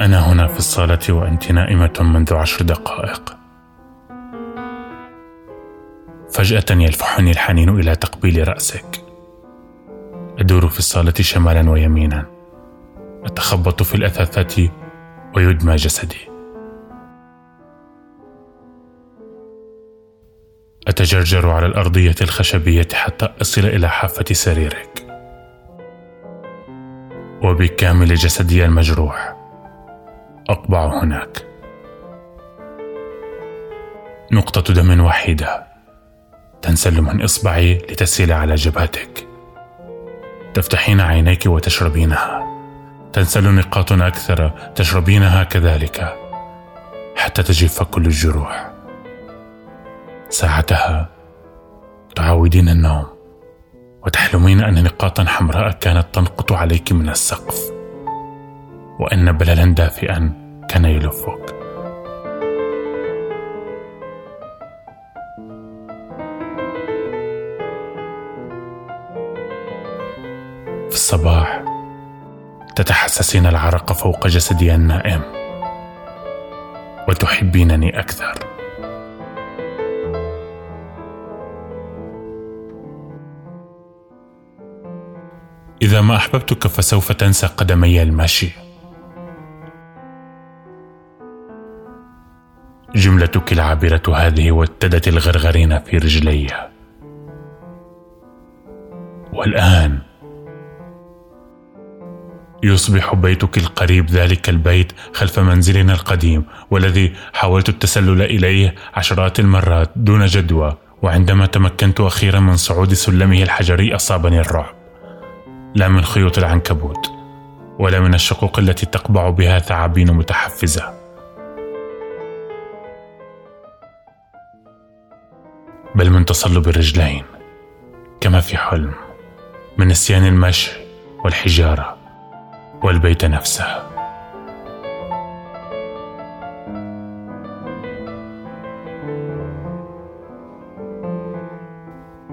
أنا هنا في الصالة وأنت نائمة منذ عشر دقائق. فجأة يلفحني الحنين إلى تقبيل رأسك. أدور في الصالة شمالا ويمينا. أتخبط في الأثاثات ويدمى جسدي. أتجرجر على الأرضية الخشبية حتى أصل إلى حافة سريرك. وبكامل جسدي المجروح أقبع هناك. نقطة دم وحيدة تنسل من إصبعي لتسيل على جبهتك. تفتحين عينيك وتشربينها. تنسل نقاط أكثر تشربينها كذلك حتى تجف كل الجروح. ساعتها تعودين النوم وتحلمين أن نقاطا حمراء كانت تنقط عليك من السقف وأن بللا دافئا كان يلفك. في الصباح تتحسسين العرق فوق جسدي النائم وتحبينني أكثر. إذا ما أحببتك فسوف تنسى قدمي المشي جملتك العابرة هذه وتدت الغرغرين في رجلي والآن يصبح بيتك القريب ذلك البيت خلف منزلنا القديم والذي حاولت التسلل إليه عشرات المرات دون جدوى وعندما تمكنت أخيرا من صعود سلمه الحجري أصابني الرعب. لا من خيوط العنكبوت ولا من الشقوق التي تقبع بها ثعابين متحفزة. بل من تصلب الرجلين كما في حلم من نسيان المشي والحجارة والبيت نفسه.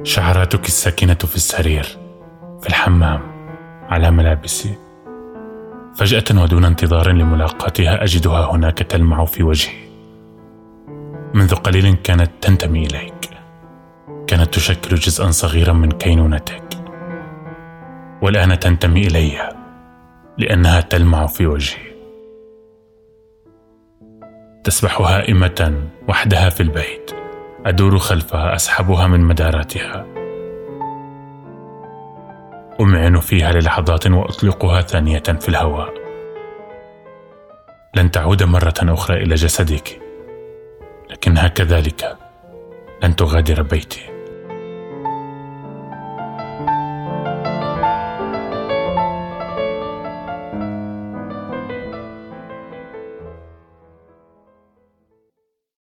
شعراتك الساكنة في السرير في الحمام على ملابسي. فجأة ودون انتظار لملاقاتها أجدها هناك تلمع في وجهي. منذ قليل كانت تنتمي إليك. كانت تشكل جزءا صغيرا من كينونتك. والآن تنتمي الي لأنها تلمع في وجهي. تسبح هائمة وحدها في البيت. أدور خلفها أسحبها من مداراتها. أمعن فيها للحظات وأطلقها ثانية في الهواء. لن تعود مرة أخرى إلى جسدك لكنها كذلك لن تغادر بيتي.